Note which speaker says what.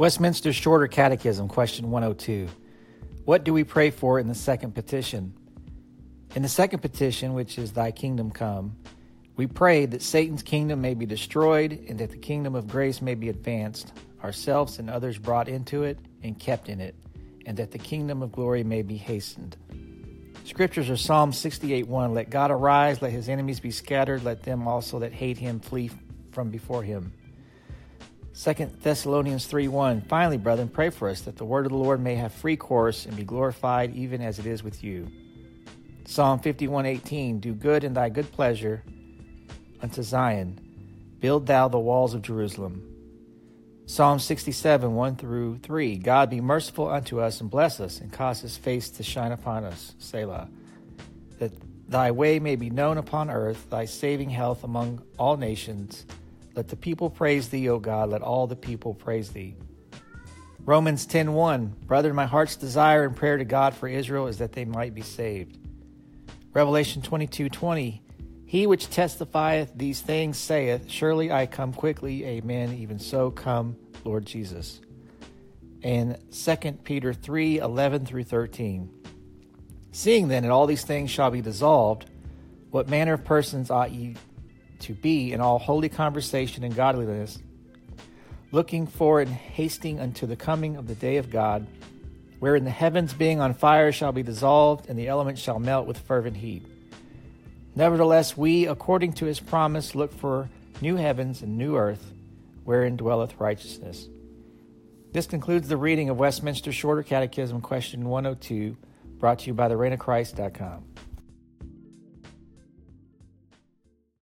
Speaker 1: Westminster Shorter Catechism, question 102. What do we pray for in the second petition? In the second petition, which is Thy kingdom come, we pray that Satan's kingdom may be destroyed and that the kingdom of grace may be advanced, ourselves and others brought into it and kept in it, and that the kingdom of glory may be hastened. Scriptures are Psalm 68 1. Let God arise, let his enemies be scattered, let them also that hate him flee from before him. 2 Thessalonians 3 1. Finally, brethren, pray for us that the word of the Lord may have free course and be glorified even as it is with you. Psalm 51 18. Do good in thy good pleasure unto Zion. Build thou the walls of Jerusalem. Psalm 67 1 through 3. God be merciful unto us and bless us and cause his face to shine upon us. Selah. That thy way may be known upon earth, thy saving health among all nations. Let the people praise thee, O God. Let all the people praise thee. Romans 10:1 Brethren, my heart's desire and prayer to God for Israel is that they might be saved. Revelation 22:20 He which testifieth these things saith, Surely I come quickly. Amen. Even so come, Lord Jesus. And 2 Peter 3:11 through 13 Seeing then that all these things shall be dissolved, what manner of persons ought ye to be in all holy conversation and godliness, looking for and hasting unto the coming of the day of God, wherein the heavens being on fire shall be dissolved, and the elements shall melt with fervent heat. Nevertheless, we, according to his promise, look for new heavens and new earth, wherein dwelleth righteousness. This concludes the reading of Westminster Shorter Catechism, question 102, brought to you by the